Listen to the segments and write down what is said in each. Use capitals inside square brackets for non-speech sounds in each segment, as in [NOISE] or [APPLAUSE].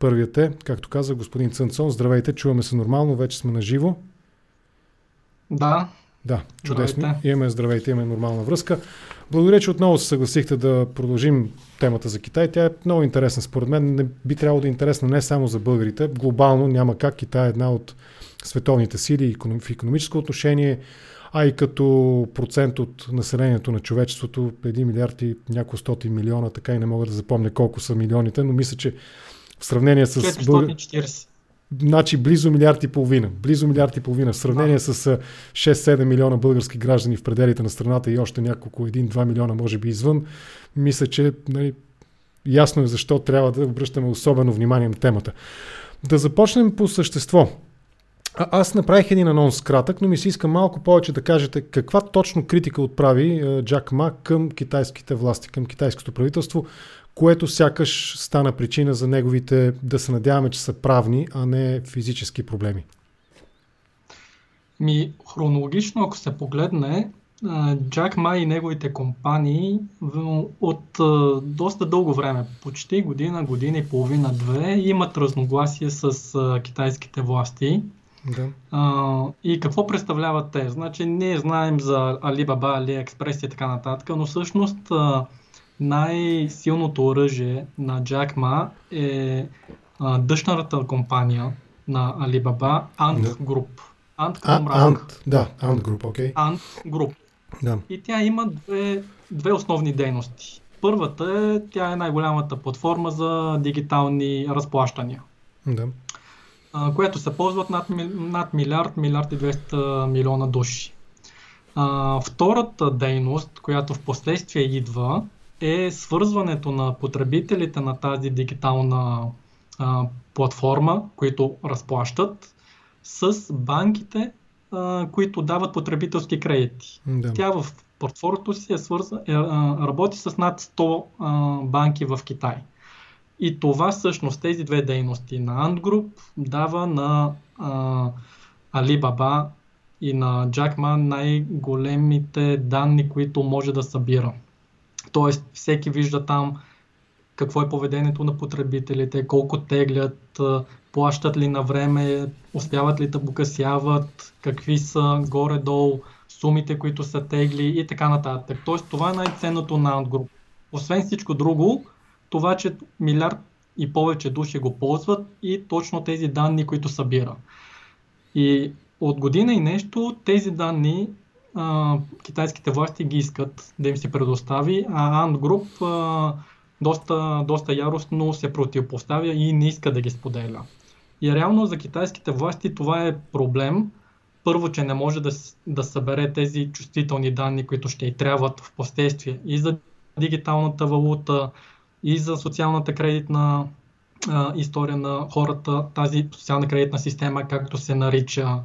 Първият е, както каза господин Цънцон, здравейте, чуваме се нормално, вече сме на живо. Да. Да, чудесно. Здравейте. Имаме здравейте, имаме нормална връзка. Благодаря, че отново се съгласихте да продължим темата за Китай. Тя е много интересна. Според мен не би трябвало да е интересна не само за българите. Глобално няма как. Китай е една от световните сили в економическо отношение, а и като процент от населението на човечеството, 1 милиард и няколко стоти милиона, така и не мога да запомня колко са милионите, но мисля, че в сравнение с... 440. Значи близо милиард и половина. Близо милиард и половина. В сравнение да. с 6-7 милиона български граждани в пределите на страната и още няколко 1-2 милиона, може би извън, мисля, че нали, ясно е защо трябва да обръщаме особено внимание на темата. Да започнем по същество. А, аз направих един анонс кратък, но ми се иска малко повече да кажете каква точно критика отправи Джак Ма към китайските власти, към китайското правителство, което сякаш стана причина за неговите, да се надяваме, че са правни, а не физически проблеми. Ми, хронологично, ако се погледне, Джак Ма и неговите компании от доста дълго време, почти година, година и половина, две, имат разногласие с китайските власти. Да. А, и какво представляват те? Значи ние знаем за Alibaba, AliExpress и така нататък, но всъщност най-силното оръжие на Jack Ma е а, дъщерната компания на Alibaba, Ant да. Group. Ant, а, Ant, да, Ant Group, окей. Okay. Ant Group. Да. И тя има две, две основни дейности. Първата е, тя е най-голямата платформа за дигитални разплащания. Да което се ползват над, над милиард, милиард и 200 милиона души. А, втората дейност, която в последствие идва, е свързването на потребителите на тази дигитална а, платформа, които разплащат, с банките, а, които дават потребителски кредити. Да. Тя в портфолиото си е свърза, е, работи с над 100 а, банки в Китай. И това всъщност, тези две дейности на Ant Group дава на а, Alibaba и на Jack Ma най-големите данни, които може да събира. Тоест, всеки вижда там какво е поведението на потребителите, колко теглят, плащат ли на време, успяват ли да погасяват, какви са горе-долу сумите, които са тегли и така нататък. Тоест, това е най-ценното на Ant Group. Освен всичко друго, това, че милиард и повече души го ползват и точно тези данни, които събира. И от година и нещо тези данни а, китайските власти ги искат да им се предостави, а Ant Group а, доста, доста яростно се противопоставя и не иска да ги споделя. И реално за китайските власти това е проблем. Първо, че не може да, да събере тези чувствителни данни, които ще й трябват в последствие и за дигиталната валута, и за социалната кредитна а, история на хората, тази социална кредитна система, както се нарича.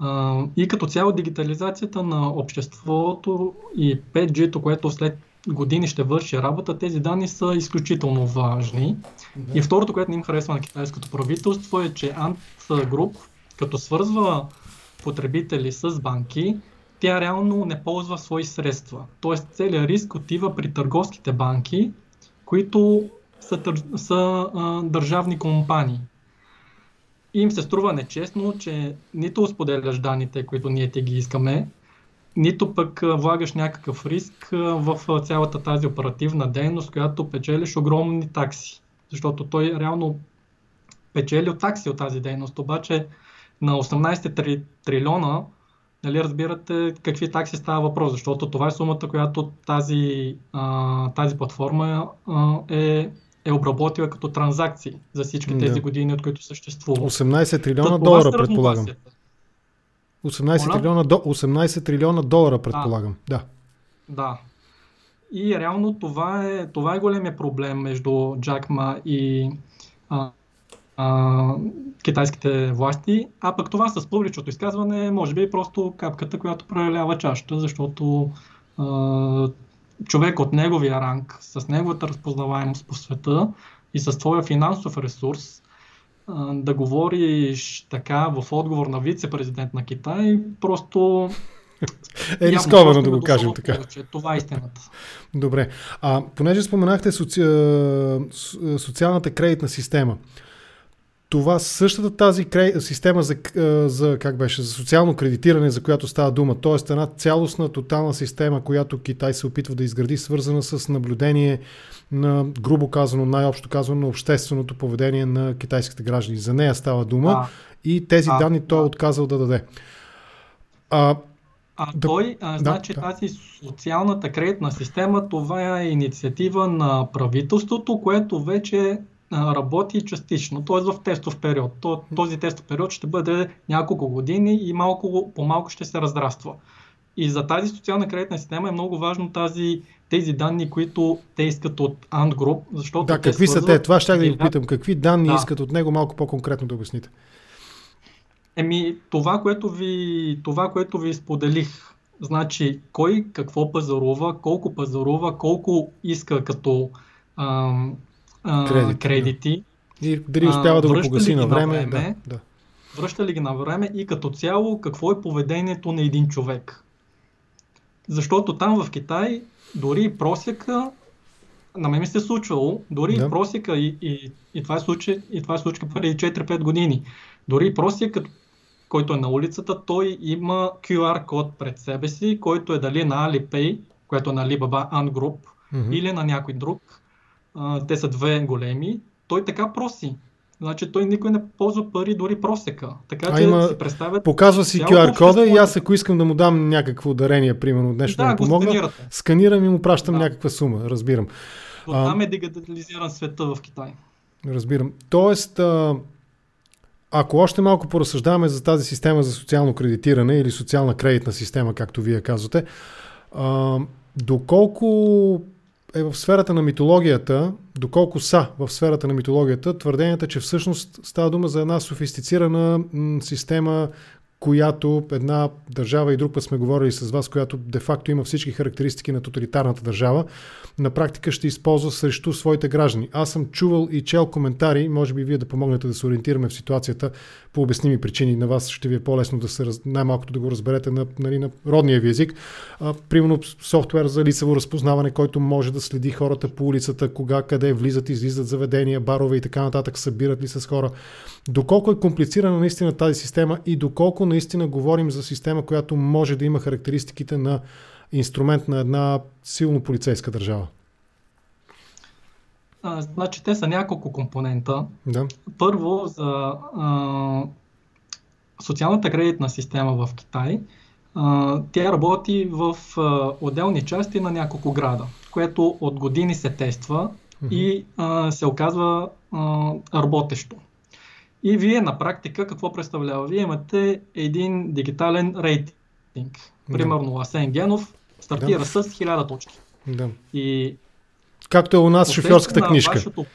А, и като цяло дигитализацията на обществото и 5G, което след години ще върши работа, тези данни са изключително важни. Да. И второто, което не им харесва на китайското правителство е, че Ant Group, като свързва потребители с банки, тя реално не ползва свои средства. Тоест целият риск отива при търговските банки, които са, са а, държавни компании. Им се струва нечестно, че нито споделяш данните, които ние те ги искаме, нито пък влагаш някакъв риск в цялата тази оперативна дейност, която печелиш огромни такси. Защото той реално печели от такси от тази дейност. Обаче на 18 трилиона нали, разбирате какви такси става въпрос, защото това е сумата, която тази, тази платформа е, е обработила като транзакции за всички тези да. години, от които съществува. 18 трилиона долара, предполагам. 18 трилиона, до, 18 трилиона долара, предполагам. Да. Да. И реално това е, това е големия проблем между Джакма и а, а, китайските власти, а пък това с публичното изказване може би е просто капката, която прелява чашата, защото а, човек от неговия ранг, с неговата разпознаваемост по света и с твоя финансов ресурс, да говориш така в отговор на вице-президент на Китай, просто е рисковано да го кажем така. Повече. Това е истината. Добре. А, понеже споменахте соци... социалната кредитна система, това същата тази система за, за, как беше, за социално кредитиране, за която става дума, т.е. една цялостна, тотална система, която Китай се опитва да изгради, свързана с наблюдение на, грубо казано, най-общо казано, на общественото поведение на китайските граждани. За нея става дума а, и тези а, данни той е отказал да даде. А, а да, той, а, да, значи да. тази социалната кредитна система, това е инициатива на правителството, което вече работи частично, т.е. в тестов период. Този тестов период ще бъде няколко години и малко по-малко ще се разраства. И за тази социална кредитна система е много важно тази, тези данни, които те искат от Ant Group, защото Да, какви са те? Това ще да ви попитам. Какви данни да. искат от него малко по-конкретно да обясните? Еми, това, което ви, това, което ви споделих, значи кой какво пазарува, колко пазарува, колко иска като ам, Кредит, кредити. Да. И дали успява да го погаси на време. На време да, да. Връща ли ги на време и като цяло какво е поведението на един човек. Защото там в Китай дори просека, на мен ми се е случвало, дори да. просека и, и, и, това е случай, и това е случка преди 4-5 години. Дори просека, който е на улицата, той има QR код пред себе си, който е дали на Alipay, което е на Alibaba Ant Group, mm-hmm. или на някой друг а, те са две големи, той така проси. Значи той никой не ползва пари, дори просека. Така че има, си представят. Показва си QR кода и аз ако искам да му дам някакво дарение, примерно нещо да, да му помогна, сканирам и му пращам да. някаква сума, разбирам. Там е дигитализиран света в Китай. Разбирам. Тоест, а, ако още малко поразсъждаваме за тази система за социално кредитиране или социална кредитна система, както вие казвате, а, доколко е в сферата на митологията, доколко са в сферата на митологията, твърденията, че всъщност става дума за една софистицирана система, която една държава и друг път сме говорили с вас, която де-факто има всички характеристики на тоталитарната държава, на практика ще използва срещу своите граждани. Аз съм чувал и чел коментари, може би вие да помогнете да се ориентираме в ситуацията по обясними причини. На вас ще ви е по-лесно да се най-малкото да го разберете на, нали, на родния ви език. А, примерно софтуер за лицево разпознаване, който може да следи хората по улицата, кога, къде влизат, излизат заведения, барове и така нататък, събират ли с хора. Доколко е комплицирана наистина тази система и доколко наистина говорим за система, която може да има характеристиките на инструмент на една силно полицейска държава? А, значи те са няколко компонента. Да. Първо за а, социалната кредитна система в Китай. А, тя работи в а, отделни части на няколко града, което от години се тества mm-hmm. и а, се оказва а, работещо. И вие на практика какво представлява? Вие имате един дигитален рейтинг. Примерно да. Асен Генов стартира да. с 1000 точки. Да. И Както е у нас шофьорската книжка. По...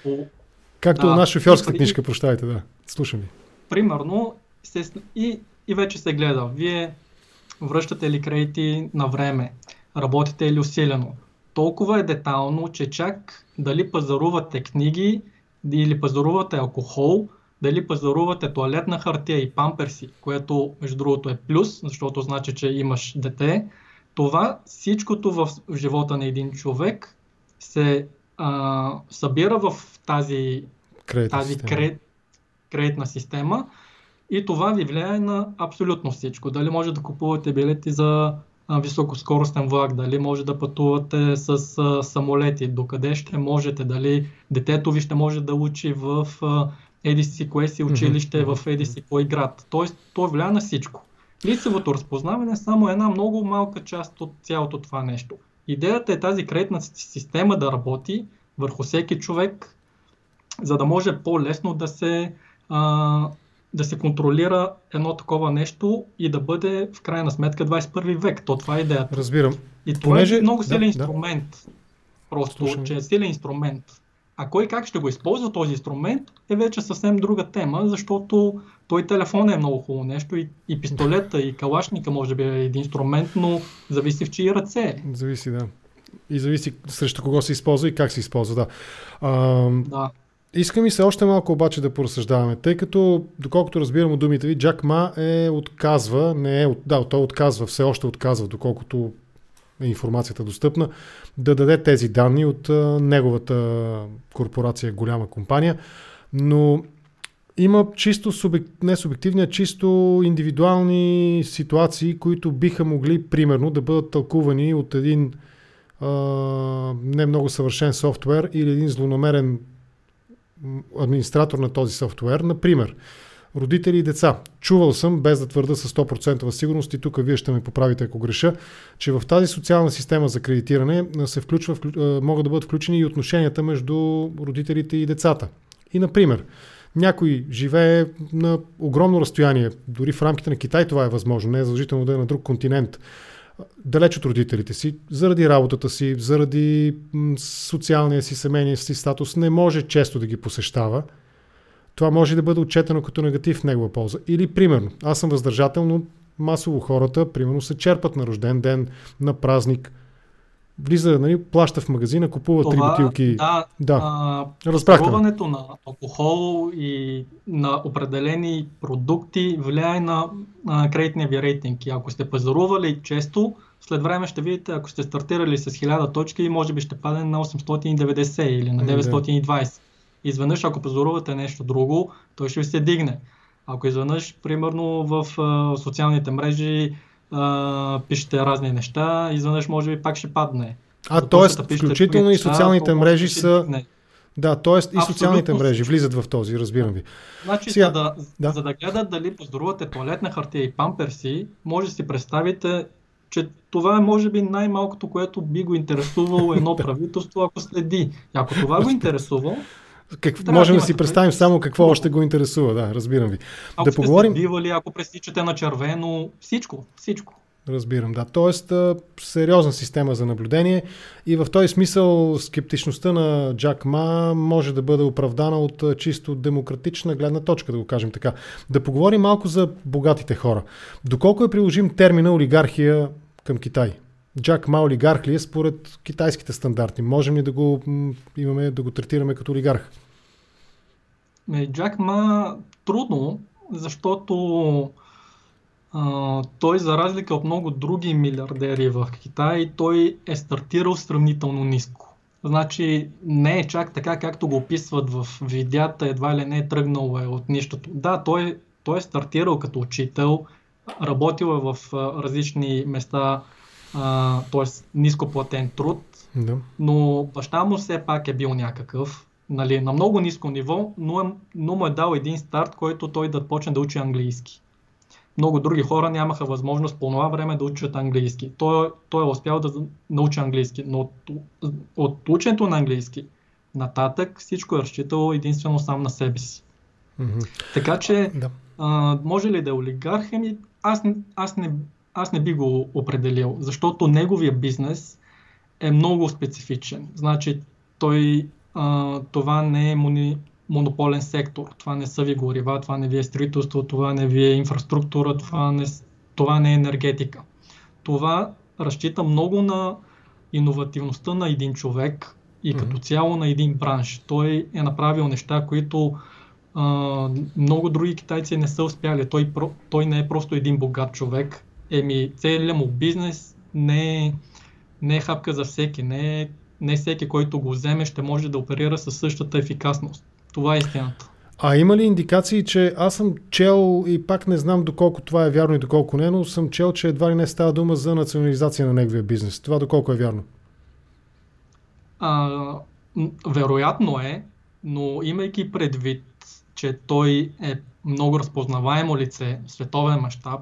Както да, е у нас шофьорската и, книжка, прощайте, да. Слушам ви. Примерно, се, и, и вече се гледа. Вие връщате ли кредити на време? Работите ли усилено? Толкова е детално, че чак дали пазарувате книги или пазарувате алкохол, дали пазарувате туалетна хартия и памперси, което между другото е плюс, защото значи, че имаш дете, това всичкото в живота на един човек се а, събира в тази, кредитна тази система. Кред, кредитна система и това ви влияе на абсолютно всичко. Дали може да купувате билети за високоскоростен влак, дали може да пътувате с а, самолети, докъде ще можете, дали детето ви ще може да учи в а, еди си кое си училище, mm-hmm. в еди си кой град. Тоест, то влияе на всичко. Лицевото разпознаване е само една много малка част от цялото това нещо. Идеята е тази кредитна система да работи върху всеки човек, за да може по-лесно да се, а, да се контролира едно такова нещо и да бъде в крайна сметка 21 век. То това е идеята. Разбирам. И това Понеже... е много силен да, инструмент. Да. Просто, Слушам. че е силен инструмент. А кой как ще го използва този инструмент е вече съвсем друга тема, защото той телефон е много хубаво нещо и, и пистолета и калашника може би е един инструмент, но зависи в чии ръце. Зависи, да. И зависи срещу кого се използва и как се използва, да. А, да. Иска ми се още малко обаче да поразсъждаваме, тъй като, доколкото разбирам от думите ви, Джак Ма е отказва, не е, да, той отказва, все още отказва, доколкото е информацията достъпна, да даде тези данни от неговата корпорация, голяма компания. Но има чисто субек... не субективни, а чисто индивидуални ситуации, които биха могли, примерно, да бъдат тълкувани от един а, не много съвършен софтуер или един злонамерен администратор на този софтуер. Например, родители и деца. Чувал съм, без да твърда с 100% сигурност и тук вие ще ме поправите ако греша, че в тази социална система за кредитиране се включва, могат да бъдат включени и отношенията между родителите и децата. И например, някой живее на огромно разстояние, дори в рамките на Китай това е възможно, не е задължително да е на друг континент, далеч от родителите си, заради работата си, заради социалния си, семейния си статус, не може често да ги посещава. Това може да бъде отчетено като негатив в негова полза. Или, примерно, аз съм въздържател, но масово хората, примерно, се черпат на рожден ден, на празник – влиза, нали, плаща в магазина, купува три бутилки. Да, да. А, на алкохол и на определени продукти влияе на, на кредитния ви рейтинг. И ако сте пазарували често, след време ще видите, ако сте стартирали с 1000 точки, може би ще падне на 890 или на 920. Изведнъж, ако пазарувате нещо друго, той ще ви се дигне. Ако изведнъж, примерно в а, социалните мрежи, а, пишете разни неща, изведнъж може би пак ще падне. А, т.е. включително и социалните мрежи са... Да, т.е. и социалните мрежи влизат в този, разбирам ви. Значи, Сега... за, да, да. за да гледат дали поздоровате туалетна хартия и памперси, може да си представите, че това е може би най-малкото, което би го интересувало [LAUGHS] едно правителство, ако следи. И ако това го интересува, как, можем да, да си представим само какво още го интересува, да, разбирам ви. Ако да поговорим... бивали, ако пресичате на червено, всичко, всичко. Разбирам, да. Тоест, сериозна система за наблюдение и в този смисъл скептичността на Джак Ма може да бъде оправдана от чисто демократична гледна точка, да го кажем така. Да поговорим малко за богатите хора. Доколко е приложим термина олигархия към Китай? Джак Ма олигарх ли е според китайските стандарти? Можем ли да го, имаме, да го третираме като олигарх? Джак Ма трудно, защото а, той за разлика от много други милиардери в Китай, той е стартирал сравнително ниско. Значи не е чак така, както го описват в видеята, едва ли не е тръгнал е от нищото. Да, той, той е стартирал като учител, работил е в различни места, т.е. ниско платен труд, да. но баща му все пак е бил някакъв нали, на много ниско ниво, но, е, но му е дал един старт, който той да почне да учи английски. Много други хора нямаха възможност по това време да учат английски. Той, той е успял да научи английски, но от, от ученето на английски нататък всичко е разчитал единствено сам на себе си. Mm-hmm. Така че, да. а, може ли да е олигарх? Ами, аз, аз, не, аз не би го определил, защото неговия бизнес е много специфичен. Значи, той а, това не е мони, монополен сектор. Това не са ви горива, това не ви е строителство, това не ви е инфраструктура, това не, това не е енергетика. Това разчита много на иновативността на един човек и като цяло на един бранш. Той е направил неща, които а, много други китайци не са успяли. Той, той не е просто един богат човек. Еми, целият му бизнес не е, не е хапка за всеки, не е не всеки, който го вземе, ще може да оперира със същата ефикасност. Това е истината. А има ли индикации, че аз съм чел и пак не знам доколко това е вярно и доколко не, но съм чел, че едва ли не става дума за национализация на неговия бизнес. Това доколко е вярно? А, вероятно е, но имайки предвид, че той е много разпознаваемо лице в световен мащаб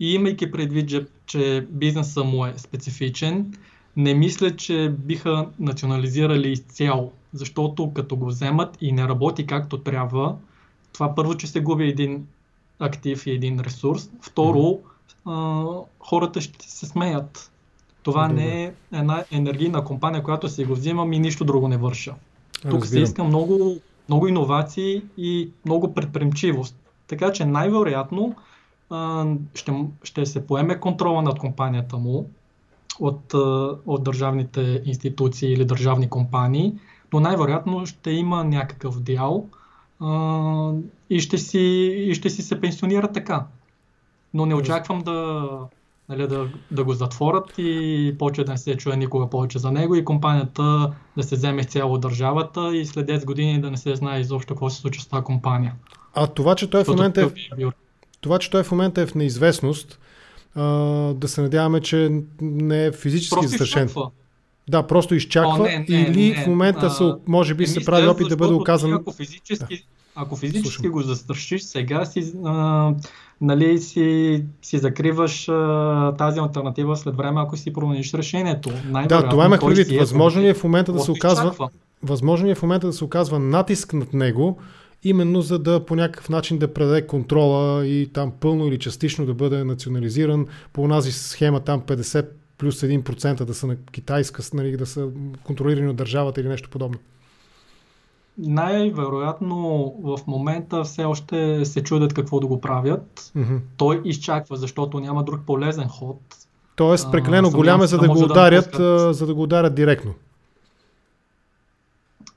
и имайки предвид, че бизнесът му е специфичен, не мисля, че биха национализирали изцяло, защото като го вземат и не работи както трябва, това първо, че се губи един актив и един ресурс. Второ, а, хората ще се смеят. Това Добре. не е една енергийна компания, която си го взимам и нищо друго не върша. Тук се иска много, много иновации и много предприемчивост. Така че най-вероятно ще, ще се поеме контрола над компанията му, от, от държавните институции или държавни компании, но най-вероятно ще има някакъв дял а, и, ще си, и ще си се пенсионира така. Но не очаквам да, нали, да, да го затворят и повече да не се чуе никога повече за него и компанията да се вземе цяло държавата и след 10 години да не се знае изобщо какво се случва с тази компания. А това, че той в момента е. Това, че той в момента е в неизвестност, а, да се надяваме, че не е физически застрашен. Да, просто изчаква О, не, не, или не, в момента а, се, може би се прави опит да бъде оказан. Ако физически, да. ако физически го застрашиш, сега си, а, нали, си, си закриваш а, тази альтернатива след време, ако си промениш решението. Да, това имах предвид. Е възможно е в момента да се оказва. Възможно е в момента да се оказва натиск над него, именно за да по някакъв начин да предаде контрола и там пълно или частично да бъде национализиран по онази схема там 50 плюс 1% да са на китайска, нали, да са контролирани от държавата или нещо подобно? Най-вероятно в момента все още се чудят какво да го правят. Mm-hmm. Той изчаква, защото няма друг полезен ход. Тоест прекалено а, голям е, за да го ударят, да за да го ударят директно.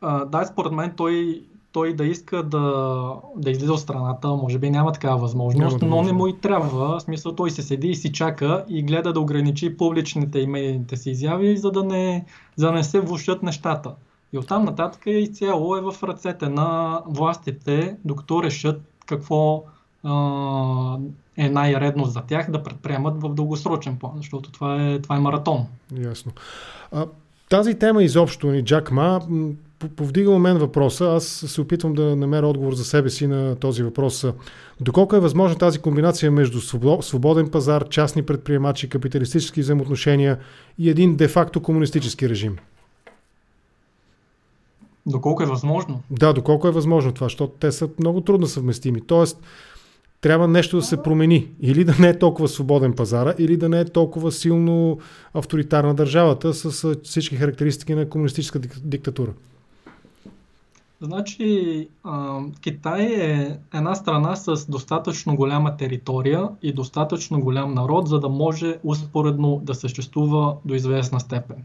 А, да, според мен той той да иска да, да излиза от страната, може би няма такава възможност, няма но не му и трябва. В смисъл той се седи и си чака и гледа да ограничи публичните и медийните си изяви, за да не, за да не се влушат нещата. И оттам нататък изцяло е в ръцете на властите, докато решат какво а, е най-редно за тях да предприемат в дългосрочен план, защото това е, това е маратон. Ясно. А, тази тема изобщо ни Джак Ма повдига у мен въпроса. Аз се опитвам да намеря отговор за себе си на този въпрос. Доколко е възможна тази комбинация между свободен пазар, частни предприемачи, капиталистически взаимоотношения и един де-факто комунистически режим? Доколко е възможно? Да, доколко е възможно това, защото те са много трудно съвместими. Тоест, трябва нещо да се промени. Или да не е толкова свободен пазара, или да не е толкова силно авторитарна държавата с всички характеристики на комунистическа диктатура. Значи, а, Китай е една страна с достатъчно голяма територия и достатъчно голям народ, за да може успоредно да съществува до известна степен.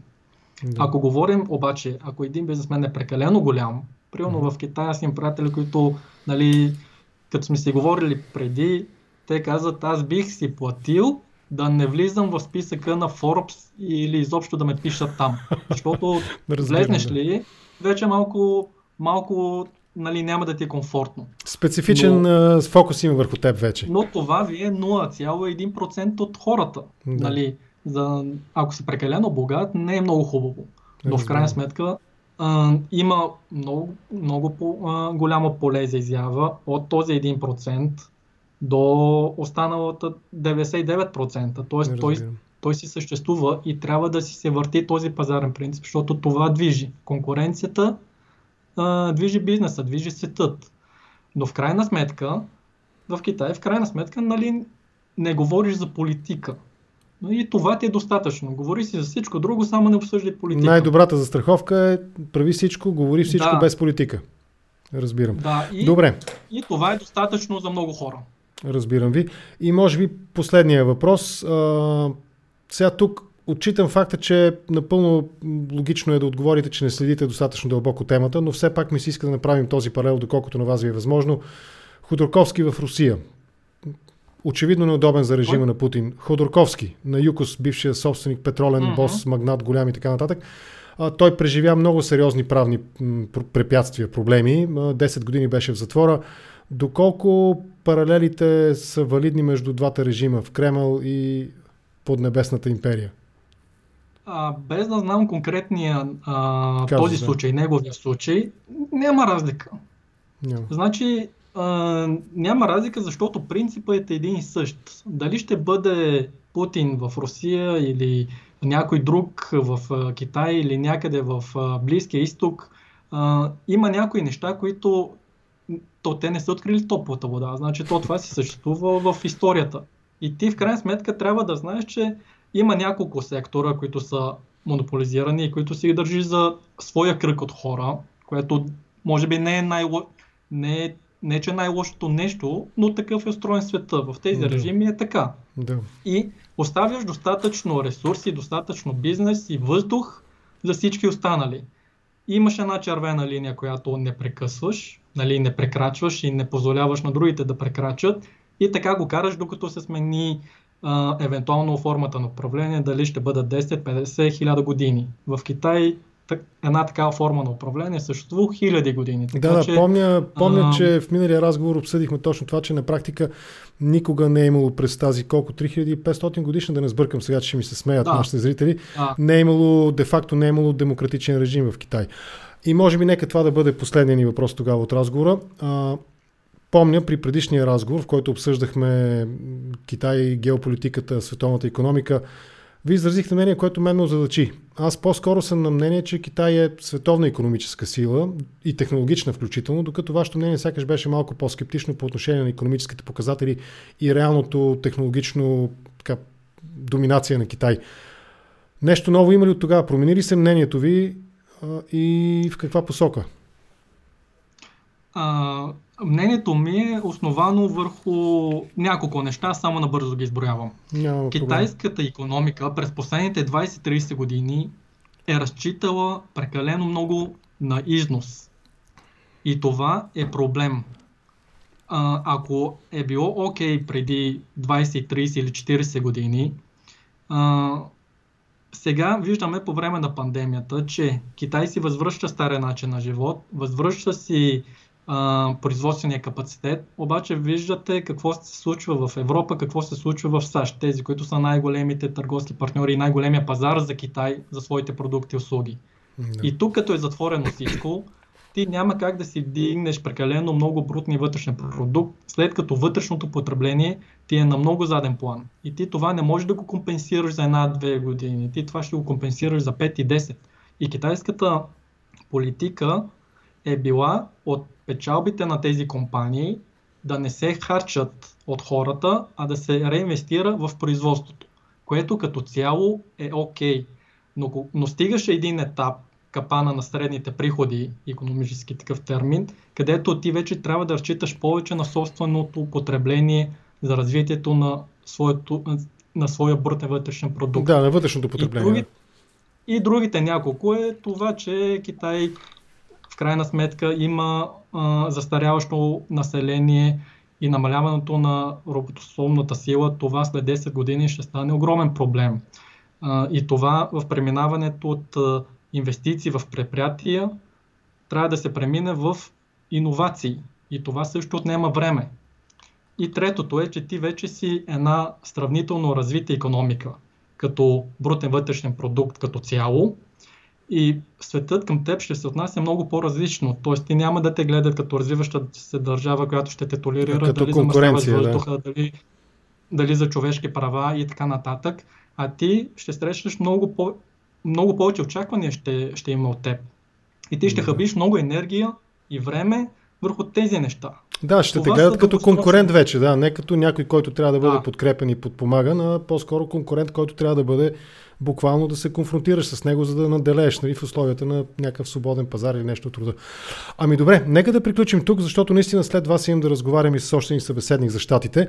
Да. Ако говорим обаче, ако един бизнесмен е прекалено голям, примерно mm. в Китай аз имам приятели, които, нали, като сме си говорили преди, те казват, аз бих си платил да не влизам в списъка на Forbes или изобщо да ме пишат там. [LAUGHS] Защото влезнеш ли, вече малко малко нали, няма да ти е комфортно. Специфичен но, фокус има върху теб вече. Но това ви е 0,1% от хората. Да. Нали, за, ако си прекалено богат, не е много хубаво. Но в крайна сметка а, има много, много по, а, голямо поле за изява от този 1% до останалата 99%. Тоест той, той си съществува и трябва да си се върти този пазарен принцип, защото това движи. Конкуренцията а, движи бизнеса, движи светът. Но в крайна сметка, в Китай, в крайна сметка, нали, не говориш за политика. Но и това ти е достатъчно. Говори си за всичко друго, само не обсъждай политика. Най-добрата застраховка е прави всичко, говори всичко да. без политика. Разбирам. Да, и, Добре. И това е достатъчно за много хора. Разбирам ви. И може би последния въпрос. А, сега тук Отчитам факта, че напълно логично е да отговорите, че не следите достатъчно дълбоко темата, но все пак ми се иска да направим този паралел, доколкото на вас ви е възможно. Ходорковски в Русия. Очевидно неудобен за режима на Путин. Ходорковски на Юкос, бившия собственик, петролен mm-hmm. бос, магнат, голям и така нататък. А, той преживя много сериозни правни препятствия, проблеми. 10 години беше в затвора. Доколко паралелите са валидни между двата режима в Кремъл и Поднебесната империя? А, без да знам конкретния а, Казва, този случай, неговия случай, няма разлика. Няма. Значи, а, няма разлика, защото принципът е един и същ. Дали ще бъде Путин в Русия или някой друг в а, Китай или някъде в а, Близкия изток, а, има някои неща, които то те не са открили топлата вода. Значи то това си съществува в историята. И ти в крайна сметка трябва да знаеш, че има няколко сектора, които са монополизирани и които си държи за своя кръг от хора, което може би не е най не, е, не че най-лошото нещо, но такъв е устроен света. В тези да. режими е така. Да. И оставяш достатъчно ресурси, достатъчно бизнес и въздух за всички останали. Имаш една червена линия, която не прекъсваш, нали, не прекрачваш и не позволяваш на другите да прекрачат и така го караш, докато се смени а, евентуално формата на управление, дали ще бъдат 10, 50, 1000 години. В Китай една такава форма на управление съществува хиляди години. Така, да, че, помня, помня а... че в миналия разговор обсъдихме точно това, че на практика никога не е имало през тази колко 3500 годишна, да не сбъркам сега, че ще ми се смеят да. нашите зрители, да. не е имало, де-факто не е имало демократичен режим в Китай. И може би нека това да бъде последния ни въпрос тогава от разговора. А, помня при предишния разговор, в който обсъждахме Китай, геополитиката, световната економика, вие изразихте мнение, което мен ме озадачи. Аз по-скоро съм на мнение, че Китай е световна економическа сила и технологична включително, докато вашето мнение сякаш беше малко по-скептично по отношение на економическите показатели и реалното технологично така, доминация на Китай. Нещо ново има ли от тогава? Промени ли се мнението ви а, и в каква посока? А, мнението ми е основано върху няколко неща, само набързо ги изброявам. No, Китайската економика през последните 20-30 години е разчитала прекалено много на износ. И това е проблем. А, ако е било окей okay преди 20, 30 или 40 години, а, сега виждаме по време на пандемията, че Китай си възвръща стария начин на живот, възвръща си а, производствения капацитет, обаче виждате какво се случва в Европа, какво се случва в САЩ, тези, които са най-големите търговски партньори и най-големия пазар за Китай за своите продукти и услуги. Да. И тук, като е затворено всичко, ти няма как да си дигнеш прекалено много брутни вътрешен продукт, след като вътрешното потребление ти е на много заден план. И ти това не можеш да го компенсираш за една-две години. Ти това ще го компенсираш за 5 и 10. И китайската политика е била от печалбите на тези компании да не се харчат от хората, а да се реинвестира в производството, което като цяло е окей. Okay. Но, но стигаше един етап, капана на средните приходи, економически такъв термин, където ти вече трябва да разчиташ повече на собственото потребление за развитието на, своето, на своя брутен вътрешен продукт. Да, на вътрешното потребление. И, други, и другите няколко е това, че Китай крайна сметка има а, застаряващо население и намаляването на работоспособната сила, това след 10 години ще стане огромен проблем. А, и това в преминаването от а, инвестиции в предприятия трябва да се премине в иновации. И това също отнема време. И третото е, че ти вече си една сравнително развита економика, като брутен вътрешен продукт като цяло, и светът към теб ще се отнася много по-различно. Тоест ти няма да те гледат като развиваща се държава, която ще те толерира, като дали конкуренция, за въздуха, да. дали, дали за човешки права и така нататък. А ти ще срещаш много, по, много повече очаквания ще, ще има от теб. И ти ще хабиш много енергия и време върху тези неща. Да, ще Това те гледат като конкурент вече, да, не като някой, който трябва да бъде да. подкрепен и подпомаган, а по-скоро конкурент, който трябва да бъде буквално да се конфронтираш с него, за да наделееш нали, в условията на някакъв свободен пазар или нещо от труда. Ами добре, нека да приключим тук, защото наистина след вас имам да разговарям и с още един събеседник за щатите.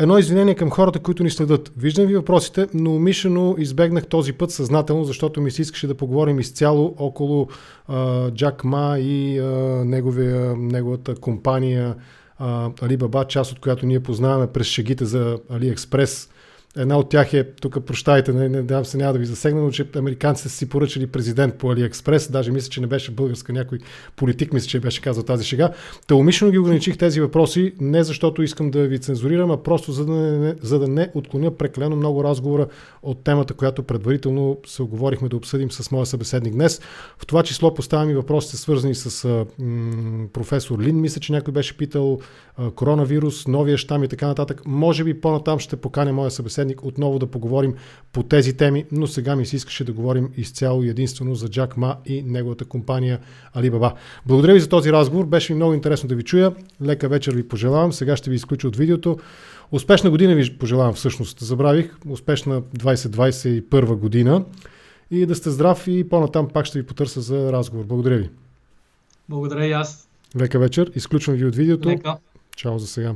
Едно извинение към хората, които ни следят. Виждам ви въпросите, но умишлено избегнах този път съзнателно, защото ми се искаше да поговорим изцяло около а, Джак Ма и а, неговия, неговата компания Alibaba, част от която ние познаваме през шегите за AliExpress Една от тях е, тук прощайте, не, не, не се няма да ви засегна, но че американците са си поръчали президент по Алиекспрес, даже мисля, че не беше българска, някой политик мисля, че беше казал тази шега. Та умишлено ги ограничих тези въпроси, не защото искам да ви цензурирам, а просто за да не, за да не отклоня прекалено много разговора от темата, която предварително се оговорихме да обсъдим с моя събеседник днес. В това число поставям и въпросите свързани с м- професор Лин, мисля, че някой беше питал а, коронавирус, новия щам и така нататък. Може би по-натам ще поканя моя събеседник събеседник отново да поговорим по тези теми, но сега ми се искаше да говорим изцяло и единствено за Джак Ма и неговата компания Alibaba. Благодаря ви за този разговор, беше ми много интересно да ви чуя. Лека вечер ви пожелавам, сега ще ви изключа от видеото. Успешна година ви пожелавам всъщност, забравих, успешна 2021 година и да сте здрав и по-натам пак ще ви потърся за разговор. Благодаря ви. Благодаря и аз. Лека вечер, изключвам ви от видеото. Лека. Чао за сега.